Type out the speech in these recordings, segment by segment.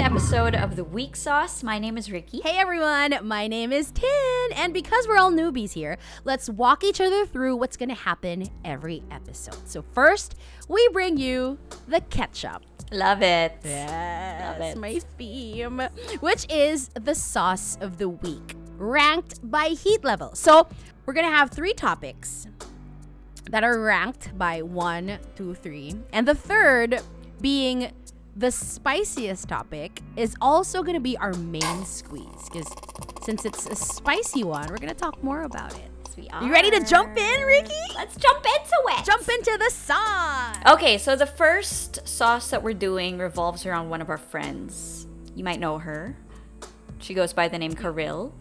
episode of The Week Sauce. My name is Riki. Hey everyone, my name is Tin, and because we're all newbies here, let's walk each other through what's gonna happen every episode. So, first, we bring you the ketchup. Love it. Yes, Love it. my theme, which is the sauce of the week, ranked by heat level. So, we're gonna have three topics that are ranked by one, two, three, and the third being the spiciest topic is also gonna be our main squeeze because since it's a spicy one, we're gonna talk more about it. You ready to jump in, Riki? Let's jump into it. Jump into the sauce. Okay, so the first sauce that we're doing revolves around one of our friends. You might know her. She goes by the name Karylle.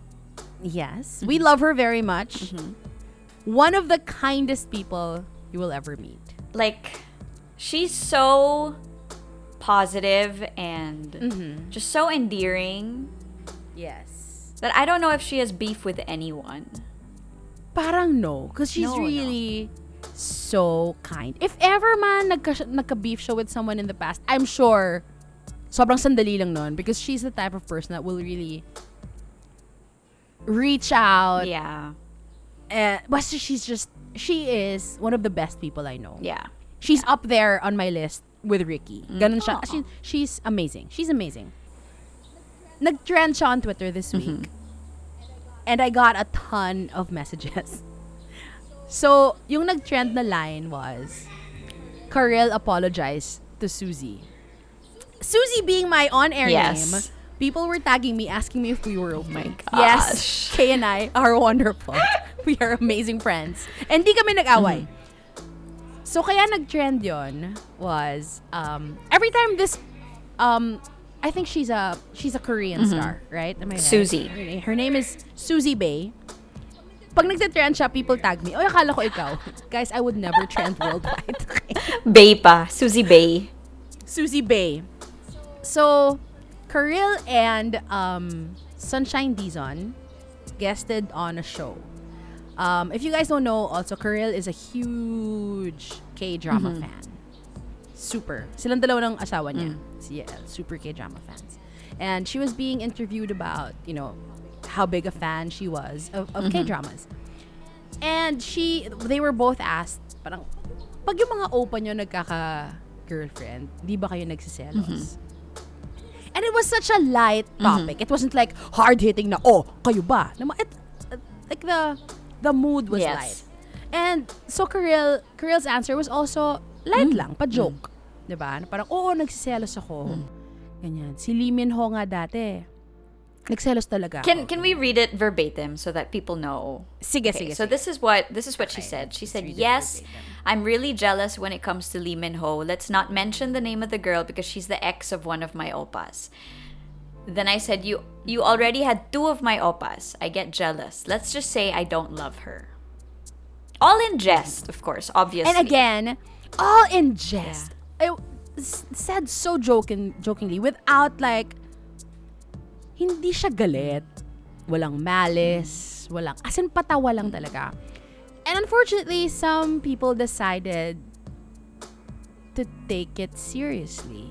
Yes, we mm-hmm. love her very much. Mm-hmm. One of the kindest people you will ever meet. Like, she's so positive and just so endearing Yes. that I don't know if she has beef with anyone. Parang no, because she's No, no. really so kind. If ever man nagka, nagka-beef siya with someone in the past, I'm sure sobrang sandali lang nun because she's the type of person that will really reach out. Yeah. Uh, basta she's just, she is one of the best people I know. Yeah. She's up there on my list with Ricky. Ganun siya. She, she's amazing. She's amazing. Nag-trend siya on Twitter this Mm-hmm. week. And I got a ton of messages. So, yung nag-trend na line was, Karylle apologized to Susie. Susie being my on-air Yes. name, people were tagging me, asking me if we were okay. my Yes, gosh. Kay and I are wonderful. we are amazing friends. And di kami nag-away. So kaya nag-trend yon was um, every time this um I think she's a she's a Korean star, right? Am I right? Susie. Her, na- her name is Suzy Bae. Pag nagte-trend siya, people tag me. Oy, akala ko ikaw. Guys, I would never trend worldwide. Bay pa. Suzy Bae. Suzy Bae. So, Karylle and um, Sunshine Dizon guested on a show. Um, if you guys don't know, also Karil is a huge K-drama fan. Super. Silang dalawa ng asawa niya. Si Yael, super K-drama fans. And she was being interviewed about, you know, how big a fan she was of, of K-dramas. And she, they were both asked, parang, pag yung mga open nyo nagkaka-girlfriend, di ba kayo nagsiselos? And it was such a light topic. It wasn't like hard-hitting na, oh, kayo ba? It, like the, the mood was Yes. light. And so Karylle, Karylle's answer was also light hmm. lang, pa-joke. Diba? Na parang, oo, nagsiselos ako. Hmm. Ganyan. Si Lee Min Ho nga dati. Nagselos talaga. Can ako. can we read it verbatim so that people know? Sige, Okay, sige, so sige. this is what this is what she said. She said, "Yes. I'm really jealous when it comes to Lee Min Ho. Let's not mention the name of the girl because she's the ex of one of my opas." Then I said, "You you already had two of my opas. I get jealous. Let's just say I don't love her." All in jest, of course, obviously. And again, all in jest. It s- said so joking, jokingly without like hindi siya galit. Walang malice, walang as in patawa lang talaga. And unfortunately, some people decided to take it seriously.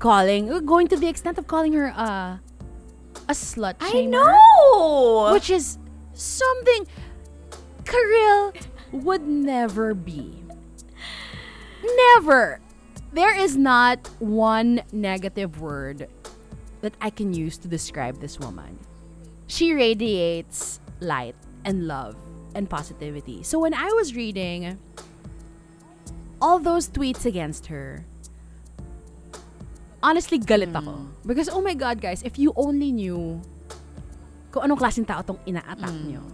Calling, uh, going to the extent of calling her a a slut I know. which is something Karylle would never be. Never. There is not one negative word that I can use to describe this woman. She radiates light and love and positivity. So when I was reading all those tweets against her, honestly, galit ako. Because, oh my God, guys, if you only knew kung anong klaseng tao tong ina-attack nyo.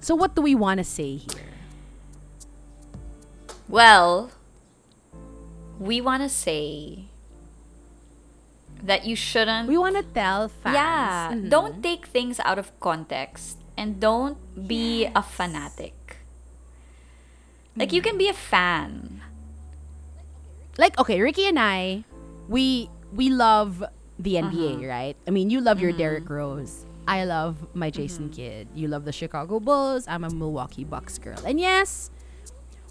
So what do we want to say here? Well, we want to say that you shouldn't. We want to tell fans. yeah, Mhm. don't take things out of context and don't be a fanatic. Like you can be a fan. Like okay, Riki and I, we we love the NBA, Uh-huh. right? I mean, you love your Mm-hmm. Derrick Rose. I love my Jason Kidd. You love the Chicago Bulls. I'm a Milwaukee Bucks girl. And yes,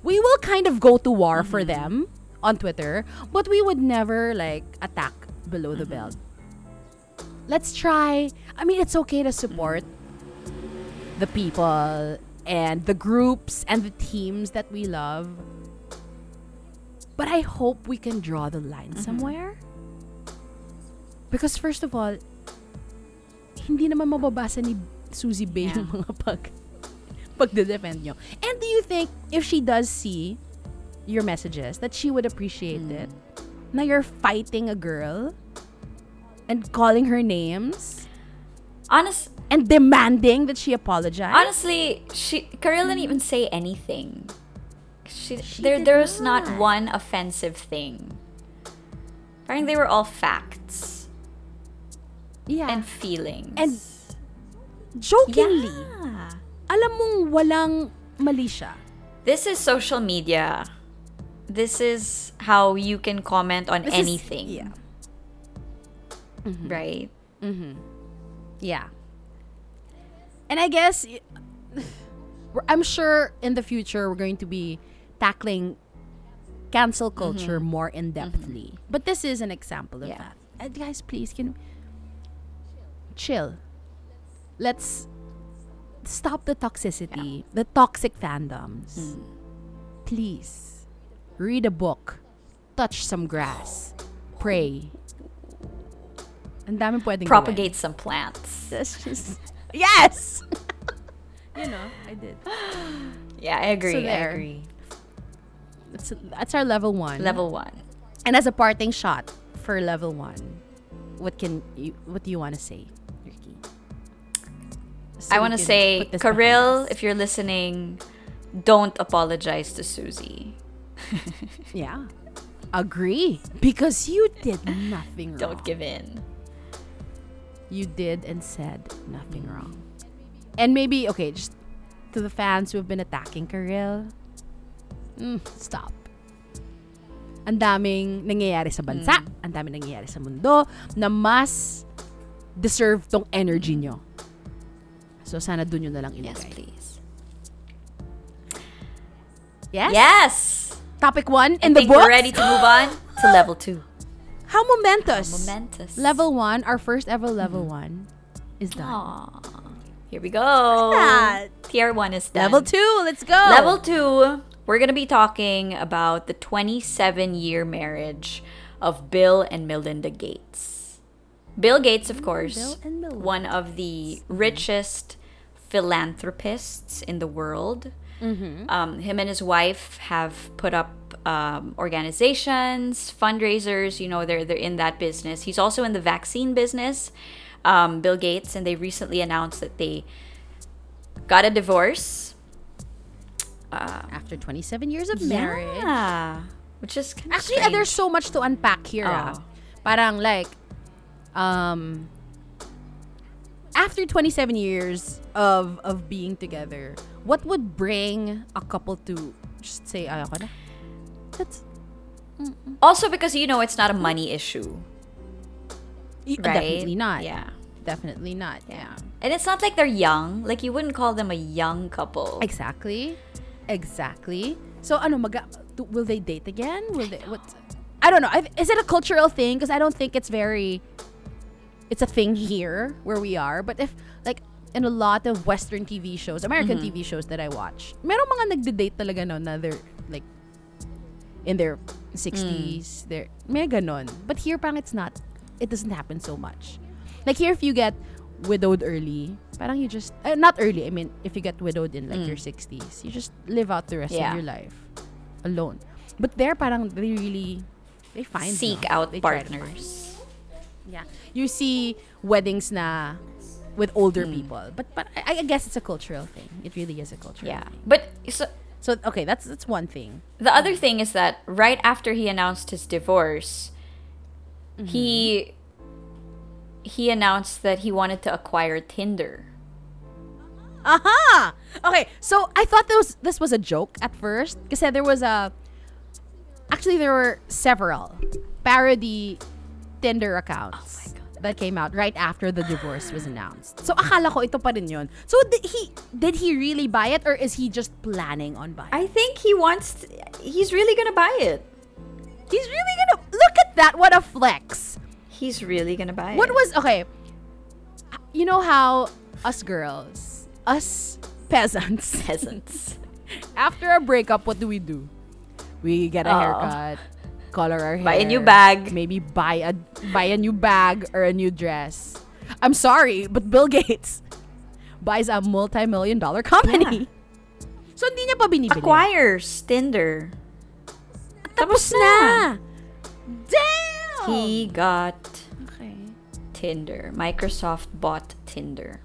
we will kind of go to war for Mm-hmm. them on Twitter, but we would never like attack below the belt. Let's try. I mean, it's okay to support the people and the groups and the teams that we love. But I hope we can draw the line mm-hmm. somewhere. Because first of all, hindi naman mababasa ni Suzy Bae Yeah. yung mga pag pagde-defend nyo. And do you think if she does see your messages that she would appreciate hmm. it? Na you're fighting a girl and calling her names Honest, and demanding that she apologize? honestly, she Karylle didn't even say anything. She, She there there was not not. one offensive thing. Parang they were all facts yeah. and feelings. And jokingly, yeah. alam mong walang mali siya. This is social media. This is how you can comment on This is- anything, yeah. Mm-hmm. right? Mm-hmm. Yeah. And I guess I'm sure in the future we're going to be tackling cancel culture mm-hmm. more in depthly. Mm-hmm. But this is an example of Yeah. that. And guys, please can chill. Let's stop the toxicity, the toxic fandoms. Mm-hmm. Please read a book, touch some grass, pray. Ang dami pwedeng gawin. Propagate some plants. That's just yes. you know, I did. Yeah, I agree. So I agree. That's that's our level one. Level one. And as a parting shot for level one, what can you what do you want to say, Riki? So I want to say, Karylle, if you're listening, don't apologize to Susie. yeah, agree because you did nothing wrong. Don't give in. you did and said nothing wrong. And maybe, okay, just to the fans who have been attacking Karylle, mm, stop. Ang daming nangyayari sa bansa, ang daming nangyayari sa mundo na mas deserve tong energy nyo. So, sana dun nyo na lang Yes, ilagay. please. Yes? Yes. Topic one I in the think book. we're ready to move on to level two. How momentous. Momentous. Level one, our first ever level Mm-hmm. one, is done. Aw. Here we go. Tier one is done. Level two, let's go. Level two, we're going to be talking about the 27 year marriage of Bill and Melinda Gates. Bill Gates, of course, one of the richest philanthropists in the world. Um, him and his wife have put up um, organizations, fundraisers. You know, they're they're in that business. He's also in the vaccine business, um, Bill Gates, and they recently announced that they got a divorce. After 27 years of marriage. Yeah, which is kind of Actually, uh, there's so much to unpack here. ah. Oh. Parang like, um, after 27 years of of being together, what would bring a couple to just say, ayoko na? That's also because you know it's not a money issue, y- right? definitely not. Yeah. Definitely not. Yeah. And it's not like they're young. Like you wouldn't call them a young couple. Exactly. Exactly. So, ano, mag- will they date again? Will they, what? I don't know. I, is it a cultural thing? Because I don't think it's very, it's a thing here where we are. But if, like, in a lot of Western TV shows, American mm-hmm. TV shows that I watch, meron mga nagde-date talaga no na they're, like, in their 60s. Mm. They're, may ganon. But here, pang it's not, it doesn't happen so much. Like here, if you get widowed early, parang you just, uh, not early, I mean, if you get widowed in like your 60s, you just live out the rest Yeah. of your life alone. But there, parang they really, they find Seek no? out They try to find. partners. Yeah. You see weddings na with older Hmm. people. But but I, I guess it's a cultural thing. It really is a cultural Yeah. thing. But so So okay, that's that's one thing. the other thing is that right after he announced his divorce, Mm-hmm. he he announced that he wanted to acquire Tinder. Aha! Okay, so I thought this was, this was a joke at first kasi there was a actually there were several parody Tinder accounts oh that came out right after the divorce was announced. So akala ko ito pa rin yun. So did he did he really buy it or is he just planning on buying? I think he wants. To, he's really gonna buy it. He's really gonna look at that. What a flex. He's really gonna buy What it. was okay? You know how us girls, us peasants, peasants? after a breakup, what do we do? We get a Oh. haircut, color our hair, Buy a new bag. maybe buy a buy a new bag or a new dress. I'm sorry, but Bill Gates buys a multi-million dollar company. So hindi niya pa binibili. Acquires Tinder. Tapos na. Damn. He got okay. Tinder. Microsoft bought Tinder.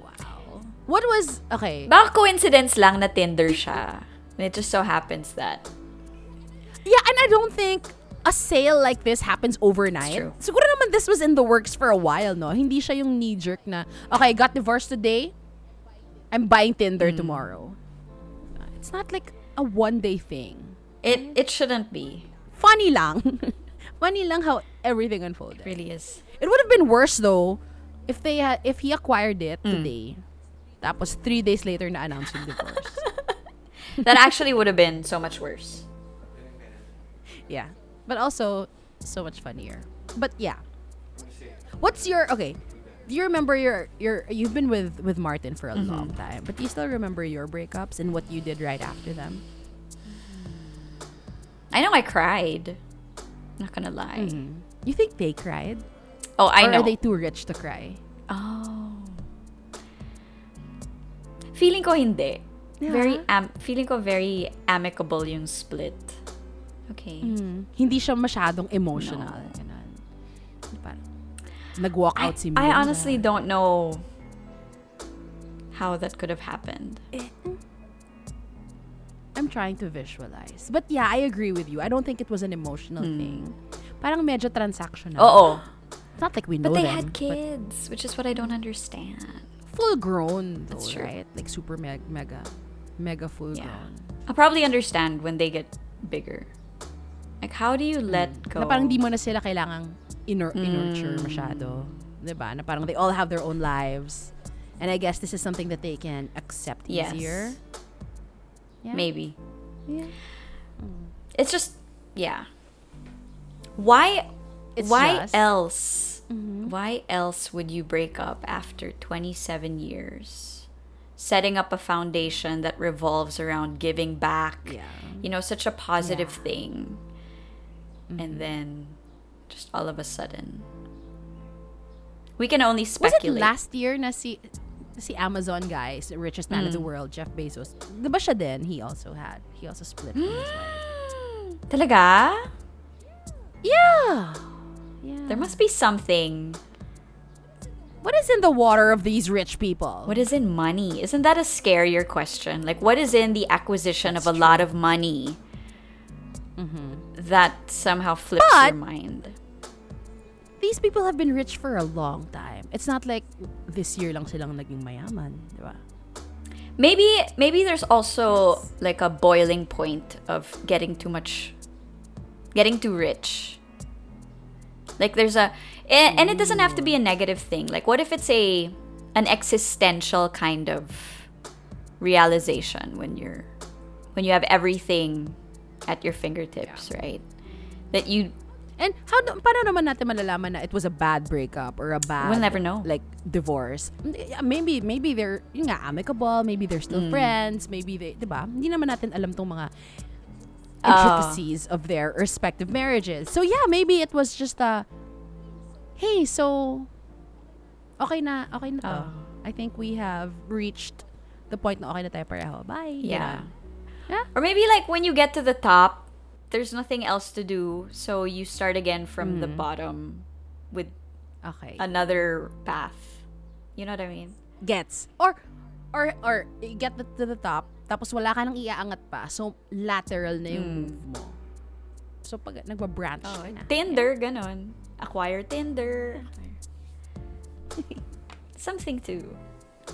Wow. What was okay? Baka coincidence lang na Tinder siya. And it just so happens that. Yeah, and I don't think a sale like this happens overnight. It's true. Siguro naman this was in the works for a while, no? Hindi siya yung knee-jerk na, okay, got divorced today, I'm buying Tinder Hmm. tomorrow. It's not like a one-day thing. It it shouldn't be. Funny lang. Funny lang how everything unfolded. It really is. It would have been worse though if they had, if he acquired it Hmm. today. Tapos three days later na announce yung divorce. That actually would have been so much worse. Yeah. But also so much funnier. But yeah. What's your okay? Do you remember your your you've been with with Martin for a long time, but do you still remember your breakups and what you did right after them? I know I cried. Not gonna lie. Mm-hmm. You think they cried? Oh, I or know. are they too rich to cry? Oh. Feeling ko hindi. Very am feeling ko very amicable yung split. Okay. Mm. Hindi siya masyadong emotional. Ganun. Parang, nag-walk I, out si I honestly don't know how that could have happened. Eh, I'm trying to visualize. But yeah, I agree with you. I don't think it was an emotional Hmm. thing. Parang medyo transactional. Oo. It's not like we know But they them. had kids, which is what I don't understand. full grown though, That's true. right? Like super meg- mega mega full Yeah. grown. I'll probably understand when they get bigger. Like, how do you let go? Na parang di mo na sila kailangang inur- Mm. nurture masyado. 'Di ba? Na parang they all have their own lives. And I guess this is something that they can accept Yes. easier. Yeah. Maybe. Yeah. Mm. It's just, yeah. Why? It's why just- else? Mm-hmm. Why else would you break up after 27 years? Setting up a foundation that revolves around giving back. Yeah. You know, such a positive Yeah. thing. And mm-hmm. then just all of a sudden. We can only speculate. Was it last year na si si Amazon guys, the richest man in Mm. the world, Jeff Bezos. 'Di ba siya din? He also had. He also split from his wife. Talaga? Yeah. Yeah. There must be something. What is in the water of these rich people? What is in money? Isn't that a scarier question? Like, what is in the acquisition of a lot of money that somehow flips But- your mind? These people have been rich for a long time. It's not like this year lang silang naging mayaman, di ba? Maybe, maybe there's also like a boiling point of getting too much, getting too rich. Like there's a, and, and it doesn't have to be a negative thing. Like, what if it's a, an existential kind of realization when you're, when you have everything at your fingertips, right? That you And how do, paano naman natin malalaman na it was a bad breakup or a bad We'll never know. like divorce? Maybe maybe they're yun nga amicable, maybe they're Mm. still friends, maybe they, 'di ba? Hindi naman natin alam tong mga Ah. intricacies of their respective marriages. So yeah, maybe it was just a hey, so okay na, okay na to. Ah. I think we have reached the point na okay na tayo pareho. Bye. Yeah. Yeah. Or maybe like when you get to the top, there's nothing else to do, so you start again from the mm-hmm. bottom with Okay. another path. You know what I mean? gets. Or, or, or, get to the top, tapos wala ka nang iaangat pa. So, lateral na yung hmm. move mo. So, pag nagbabranch oh, ka na. Tinder, ganon. Acquire Tinder. something to,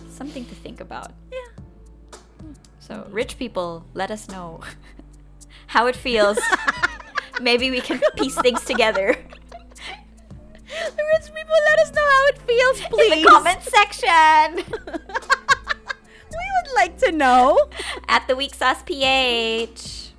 something to think about. Yeah. So rich people, let us know how it feels. Maybe we can piece things together The rich people, let us know how it feels, please. in the comment section we would like to know. at the Week Sauce PH.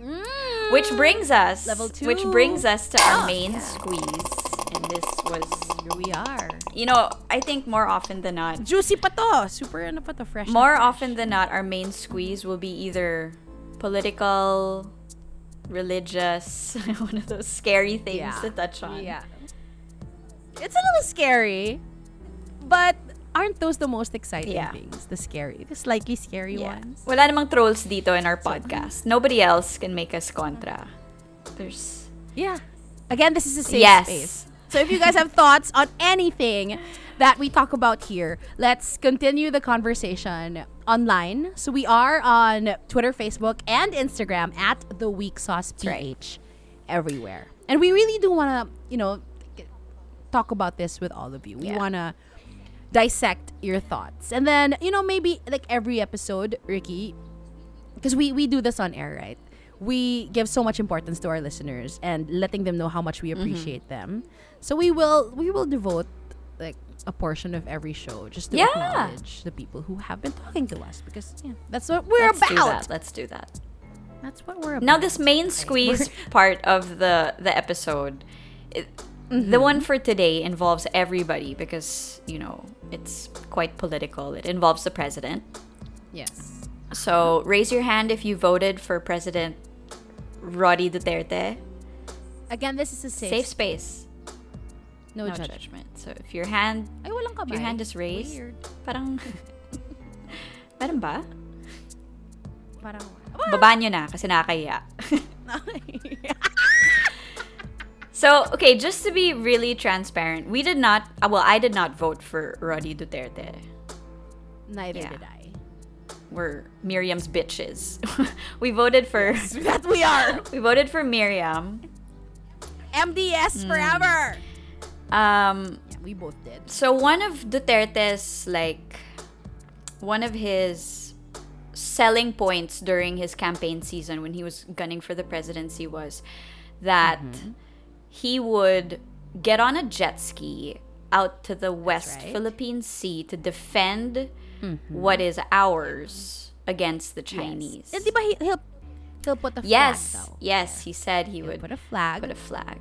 Mm. Which brings us Level two. which brings us to our Oh, main yeah. squeeze. And this was Here we are. you know, I think more often than not Juicy pa to. Super ano pa to. Fresh. more fresh. often than not our main squeeze will be either political, religious, one of those scary things Yeah. to touch on. Yeah. It's a little scary, but aren't those the most exciting Yeah. things? The scary, the slightly scary Yeah. ones. Wala namang trolls dito in our podcast. Nobody else can make us contra. There's Yeah. Again, this is a safe Yes. space. So if you guys have thoughts on anything that we talk about here, let's continue the conversation online. So we are on Twitter, Facebook, and Instagram at the Week Sauce PH right. everywhere. And we really do want to, you know, talk about this with all of you. We Yeah. want to dissect your thoughts. And then, you know, maybe like every episode, Riki, because we we do this on air, right? We give so much importance to our listeners and letting them know how much we Mm-hmm. appreciate them. So we will we will devote like a portion of every show just to Yeah. acknowledge the people who have been talking to us because yeah, that's what we're let's do about. that. Let's do that. That's what we're about. Now this main squeeze part of the the episode, it, the mm-hmm. one for today involves everybody because you know it's quite political. It involves the president. yes. So raise your hand if you voted for President Rody Duterte. Again, this is a safe, Safe space, no, no judgment. judgment. So if your hand, Ay, walang kamay. your hand is raised, Weird. parang, meron ba? Parang, Baba nyo na kasi nakakahiya. So, okay, just to be really transparent, we did not, uh, well, I did not vote for Rody Duterte. Neither Yeah. did I. We're Miriam's bitches. we voted for, That we are. we voted for Miriam. MDS Hmm. forever. Um, Yeah, we both did. so one of Duterte's, like, one of his selling points during his campaign season when he was gunning for the presidency was that mm-hmm. he would get on a jet ski out to the West right. Philippine Sea to defend mm-hmm. what is ours against the Chinese. And di he, he'll, he'll put a flag Yes, yes, he said he He'll would put a flag. put a flag.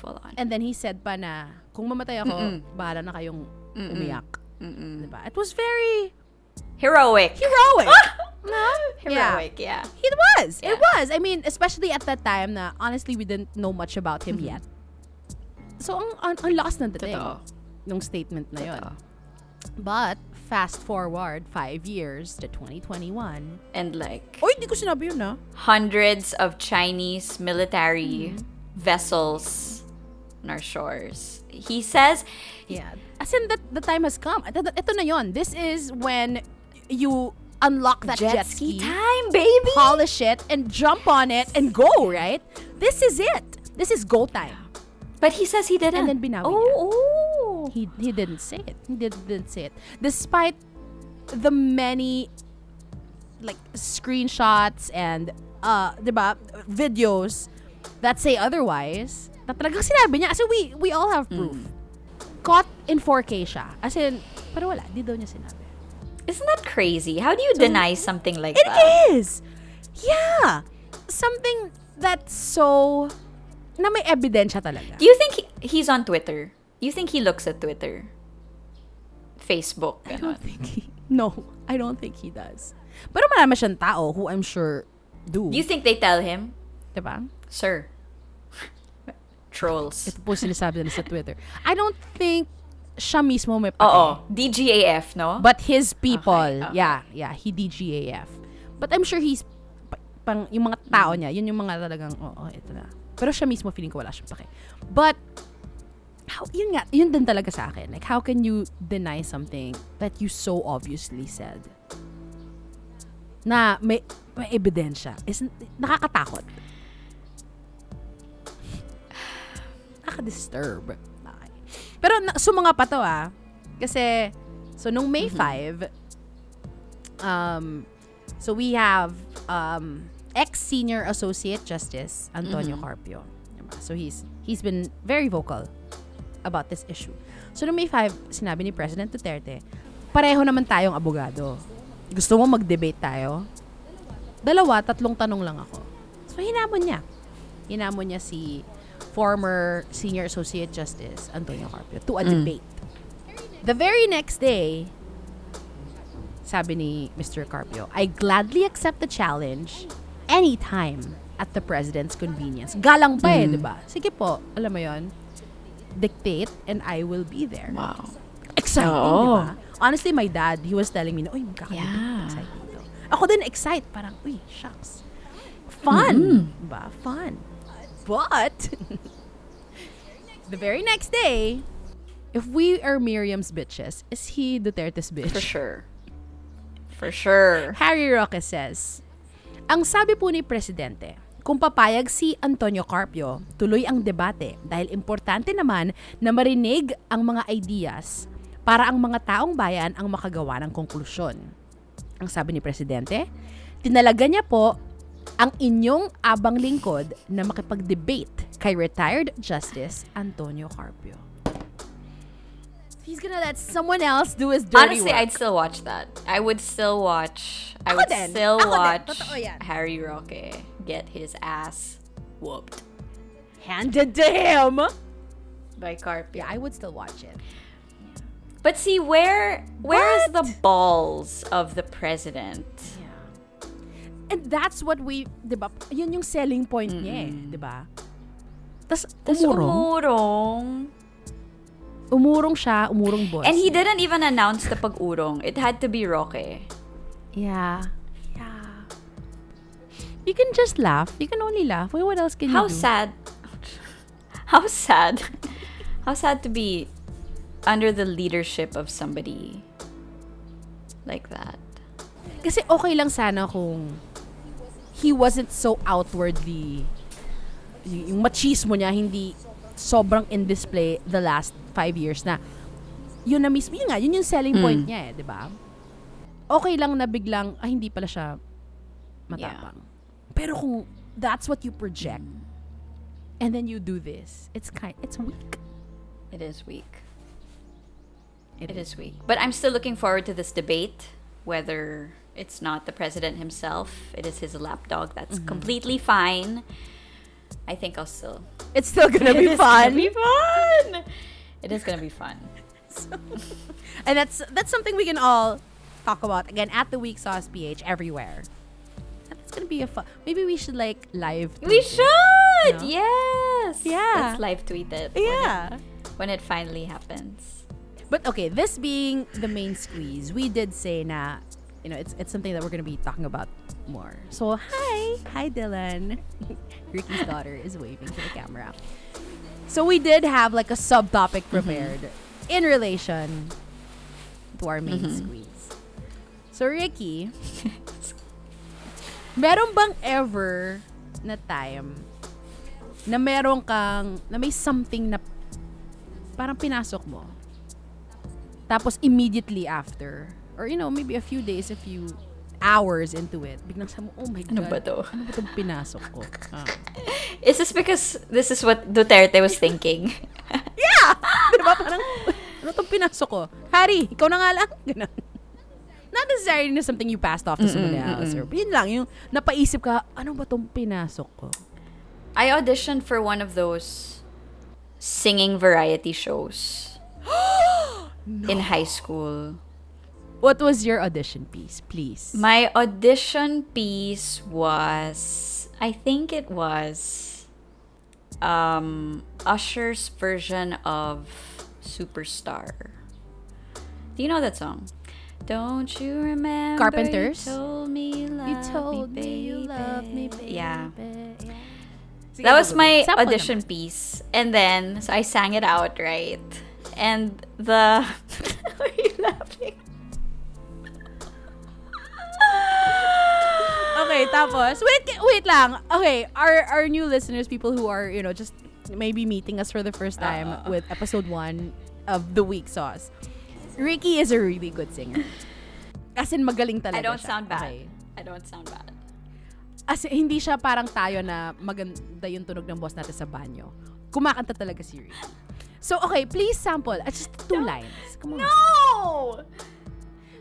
Yeah, full on. and then he said pa na, kung mamatay ako, bahala na kayong umiyak. Diba? It was very Heroic. heroic. no? Heroic, yeah. It was. It was. I mean, especially at that time na honestly we didn't know much about him Mm-hmm. yet. So ang ang, ang lost na dating Totoo. nung statement na yun. Totoo. But fast forward five years to 2021. And like Oy, hindi ko sinabi yun ah. hundreds of Chinese military Mm-hmm. vessels on our shores. He says Yeah. As in, that the time has come. Ito, na yon. This is when you unlock that jet, ski, time, baby. polish it, and jump on it and go, right? This is it. This is go time. But he says he didn't. And then binawi oh, niya. oh. He, he didn't say it. He did, didn't say it. Despite the many like screenshots and uh, 'di ba, videos that say otherwise, na talagang sinabi niya. As in, we, we all have proof. Caught in 4K siya. As in, pero wala, di daw niya sinabi. Isn't that crazy? How do you deny something like It that? is! Yeah! Something that's so... na may ebidensya talaga. Do you think he, he's on Twitter? You think he looks at Twitter? Facebook, I ganon. don't think he... No, I don't think he does. Pero marami siyang tao who I'm sure do. Do you think they tell him, diba? sir? Trolls. Ito po sinasabi nila sa Twitter. I don't think siya mismo may pake. Oo. DGAF, no? But his people, Okay, okay. yeah, yeah, he DGAF. But I'm sure he's, pa- pang, yung mga tao niya, yun yung mga talagang, oo, ito na. Pero siya mismo, feeling ko wala siyang pake. But, how, yun nga, yun din talaga sa akin. Like, how can you deny something that you so obviously said? Na may, may ebidensya. Isn't, nakakatakot. Nakaka-disturb. Okay. Pero na, sumanga pa to ah. Kasi, so nung May 5, um, so we have um, ex-senior associate justice Antonio Carpio. Diba? So he's he's been very vocal about this issue. So nung May 5, sinabi ni President Duterte, pareho naman tayong abogado. Gusto mo mag-debate tayo? Dalawa, tatlong tanong lang ako. So So, hinamon niya. Hinamon niya si former Senior Associate Justice Antonio Carpio to a debate. The very next day, sabi ni Mr. Carpio, I gladly accept the challenge anytime at the President's convenience. Galang pa eh, di ba? Sige po, alam mo yon dictate and I will be there. Wow. Exciting, Oo. di ba? Honestly, my dad, he was telling me, na, uy, magkakadebate Yeah. exciting to. Ako din excite, parang, uy, shucks. Fun, di ba? Fun. But, the very next day, if we are Miriam's bitches, is he Duterte's bitch? For sure. For sure. Harry Roque says, Ang sabi po ni Presidente, kung papayag si Antonio Carpio, tuloy ang debate dahil importante naman na marinig ang mga ideas para ang mga taong bayan ang makagawa ng konklusyon. Ang sabi ni Presidente, tinalaga niya po ang inyong abang lingkod na makipag-debate kay retired Justice Antonio Carpio. He's gonna let someone else do his dirty Honestly, work. I'd still watch that. I would still watch. I Ako would din. still Ako watch Harry Roque get his ass whooped handed to him. by Carpio. Yeah, I would still watch it. But see, where where is What? the balls of the president? And that's what we, di ba? Yun yung selling point niya eh, di ba? Tapos Tas umurong. umurong. Umurong siya, umurong boss. And he didn't even announce the pag-urong. It had to be Roque. Yeah. Yeah. You can just laugh. You can only laugh. What else can How you do? sad. How sad. How sad to be under the leadership of somebody like that. Kasi okay lang sana kung he wasn't so outwardly yung machismo niya hindi sobrang in display the last five years na yun na mismo yun nga yun yung selling point niya eh di ba? Okay lang na biglang ah hindi pala siya matapang. Pero kung that's what you project and then you do this it's kind it's weak. It is weak. It is weak. But I'm still looking forward to this debate, whether it's not the president himself, it is his lapdog. That's mm-hmm. completely fine. I think I'll still. it's still gonna be fun Gonna be fun. It is gonna be fun. and that's that's something we can all talk about again at the week sauce ph everywhere That's gonna be a fun maybe we should like live We it. should. No? Yes. Yeah. Let's live tweet it. when it- yeah When it finally happens. but okay this being the main squeeze we did say na you know it's it's something that we're gonna be talking about more. So hi hi dylan. Riki's daughter is waving to the camera. So we did have like a subtopic mm-hmm. prepared in relation to our main mm-hmm. squeeze. So riki meron bang ever na time na meron kang, na may something na parang pinasok mo. Tapos immediately after, or you know, maybe a few days, a few hours into it, biglang sa mo, oh my God. Ano ba to? Ano ba itong pinasok ko? Ah. Is this because this is what Duterte was thinking? Di ba? Parang, ano itong pinasok ko? Harry, ikaw na nga lang. Ganun. Not necessarily na something you passed off to someone else. Or, yun lang, yung napaisip ka, ano ba itong pinasok ko? I auditioned for one of those singing variety shows in high school. What was your audition piece, please? My audition piece was, I think it was, um, Usher's version of Superstar. Do you know that song? Don't you remember? Carpenters? You told me you loved you told me, me you love me, baby. Yeah. Yeah. that was my audition naman. piece. And then, so I sang it out, right? And the. tapos, wait, wait lang. Okay, our, our new listeners, people who are, you know, just maybe meeting us for the first time Uh. with episode one of The Week Sauce. Ricky is a really good singer. As in, magaling talaga I don't siya. sound bad. Okay. I don't sound bad. As in, hindi siya parang tayo na maganda yung tunog ng boss natin sa banyo. Kumakanta talaga si Ricky. So, okay, please sample. Uh, just two lines. Come on. No!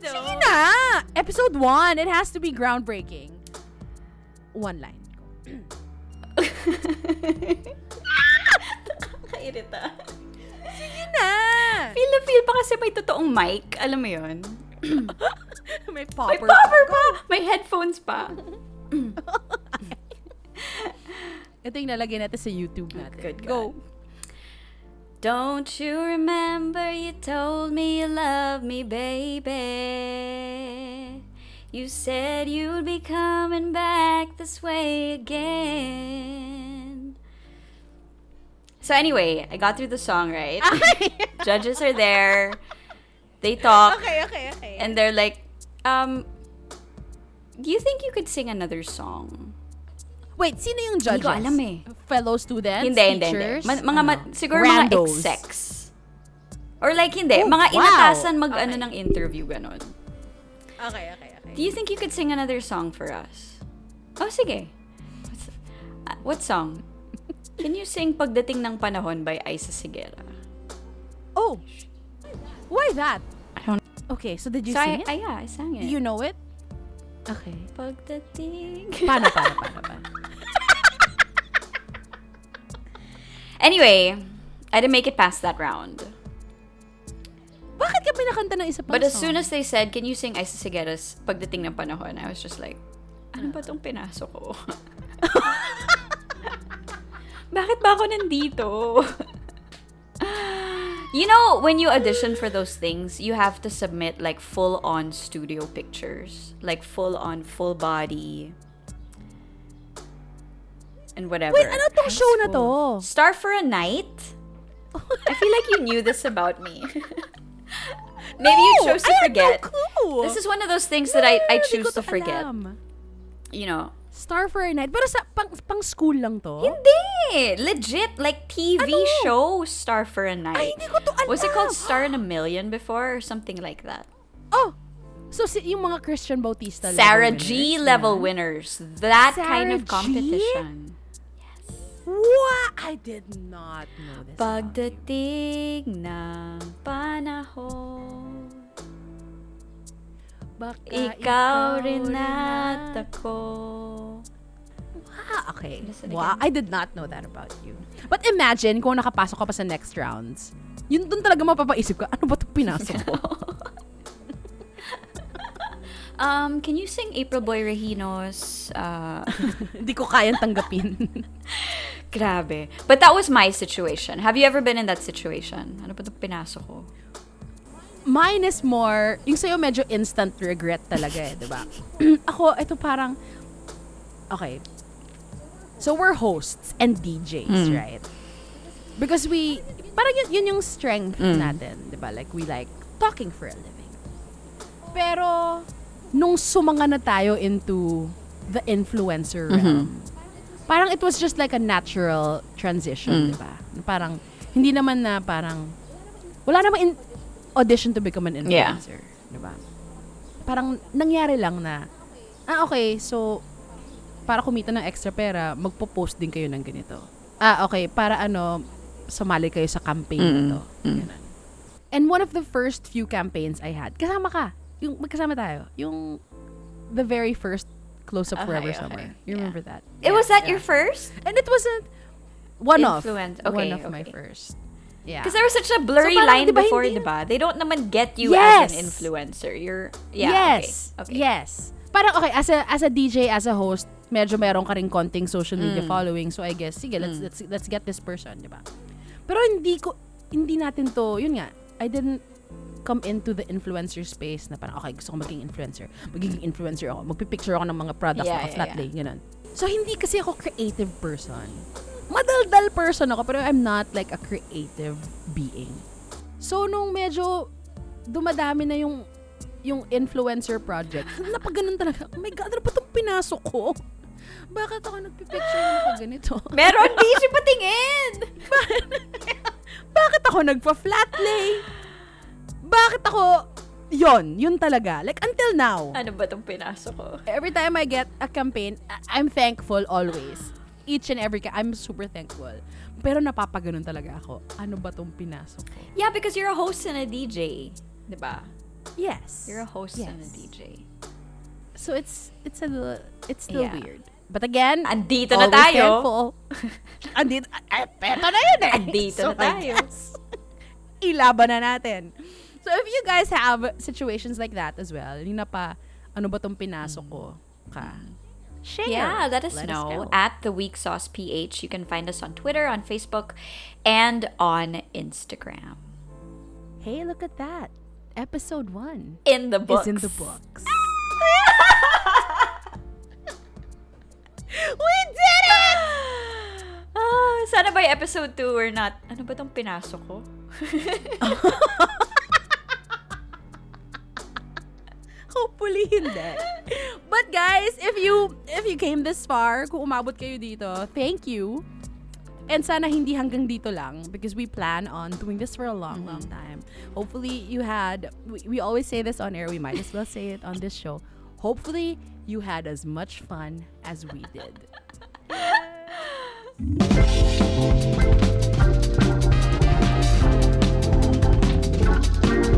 Sige na! Episode one. It has to be groundbreaking. One line. Nakakairita. Na! Feel na feel pa kasi may totoong mic. Alam mo yun? May May popper. popper pa! May headphones pa. Ito yung lalagay natin sa YouTube natin. Good Go. God. Don't you remember you told me you love me, baby? You said you'd be coming back this way again. So anyway, I got through the song, right? Judges are there. They talk okay, okay, okay. and they're like, um, do you think you could sing another song? Wait, sino yung Hindi judges? ko alam eh. Fellow students? Hindi, hindi, hindi. teachers? Ma- mga, ma- Ano? siguro Randos. mga ex-sex. Or like, hindi. Oh, mga wow. inatasan mag, Okay. ano, ng interview, ganon. Okay, okay, okay. Do you think you could sing another song for us? Oh, sige. What's, uh, what song? Can you sing Pagdating ng Panahon by Ice Seguerra? Oh! Why that? I don't Okay, so did you so sing I, it? I, yeah, I sang it. Do you know it? Okay. Pagdating... Paano, paano, paano, paano? anyway, I didn't make it past that round. Bakit ka pinakanta ng isa pang But as song? soon as they said, can you sing Ice Seguerra's Pagdating ng Panahon? I was just like, ano ba tong pinasok ko? Bakit ba ako nandito? you know, when you audition for those things, you have to submit like full-on studio pictures. Like full-on, full body. And whatever. Wait, ano tong show na to? Star for a Night? I feel like you knew this about me. Maybe you chose to forget. No. This is one of those things that I, I choose to forget. alam. You know. Star for a Night. Pero sa pang, pang school lang to? Hindi! Legit, like TV Ano? show Star for a Night. Ay, hindi ko to alam. Was it called Star in a Million before or something like that? Oh! So, si, yung mga Christian Bautista Sarah level G winners, level winners. That kind Sarah of G? competition. What? I did not know this. Pagdating ng Baka ikaw rin at ako. Ah, okay. Wow. I did not know that about you. But imagine kung nakapasok ka pa sa next rounds. Yun dun talaga mapapaisip ka, ano ba itong pinasok ko? Um, can you sing April Boy Regino's uh, Hindi ko kayang tanggapin. Grabe. But that was my situation. Have you ever been in that situation? Ano ba itong pinasok ko? Mine is more, yung sa'yo medyo instant regret talaga eh, di ba? Ako, ito parang, okay. So we're hosts and DJs, right? Because we, parang yun, yun yung strength natin, di ba? Like, we like talking for a living. Pero, nung sumanga na tayo into the influencer realm, parang it was just like a natural transition, di ba? Parang, hindi naman na parang, wala namang in- audition to become an Yeah. influencer, di ba? Parang nangyari lang na, ah okay, so, para kumita ng extra pera, magpo-post din kayo ng ganito. Ah, okay, para ano, sumali kayo sa campaign na to. Ganun. And one of the first few campaigns I had, kasama ka. Yung magkasama tayo. Yung the very first Close Up Okay, Forever okay. Summer. You Yeah. remember that? It Yeah, was that yeah. your first? And it wasn't one of. Influence. one Okay, of my okay. first. Yeah. Because there was such a blurry So, parang, line di ba, before, di ba? They don't naman get you Yes. as an influencer. You're, yeah, yes. okay. okay. Yes. Parang okay, as a as a DJ, as a host, medyo meron ka rin konting social media Mm. following. So I guess sige, let's let's let's get this person, 'di ba? Pero hindi ko hindi natin to, yun nga. I didn't come into the influencer space na parang okay, gusto ko maging influencer. Magiging influencer ako. Magpipicture ako ng mga products Yeah, yeah, flat yeah. lay, ganun. So hindi kasi ako creative person. Madaldal person ako, pero I'm not like a creative being. So nung medyo dumadami na yung yung influencer project, napaganon talaga. Oh my God, ano ba itong pinasok ko? Bakit ako nagpipicture na ako ganito? Meron, di siya patingin! Bakit ako nagpa-flat lay? Bakit ako, yon yun talaga. Like, until now, Ano ba itong pinasok ko? every time I get a campaign, I'm thankful always. Each and every, I'm super thankful. Pero napapaganon talaga ako. Ano ba tong pinasok ko? Yeah, because you're a host and a DJ. Di ba? Yes. You're a host and a Yes. DJ. So it's, it's a little, it's still Yeah. weird. But again, Andito na tayo. careful. Andito, eh, eto na yun eh. Andito na I tayo. ilaban na natin. So if you guys have situations like that as well, yung na pa, ano ba tong pinasok ko? Ka. Share. Yeah, let us know at the Week Sauce PH. You can find us on Twitter, on Facebook, and on Instagram. Hey, look at that. Episode 1 In the books. is in the books. We did it! Ah, sana by episode 2 we're not, ano ba tong pinasok ko? Hopefully hindi. But guys, if you if you came this far, kung umabot kayo dito, thank you. And sana hindi hanggang dito lang because we plan on doing this for a long, mm-hmm. long time. Hopefully you had we, we always say this on air, we might as well say it on this show. Hopefully you had as much fun as we did.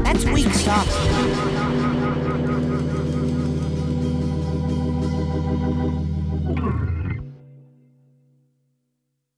That's weak sauce.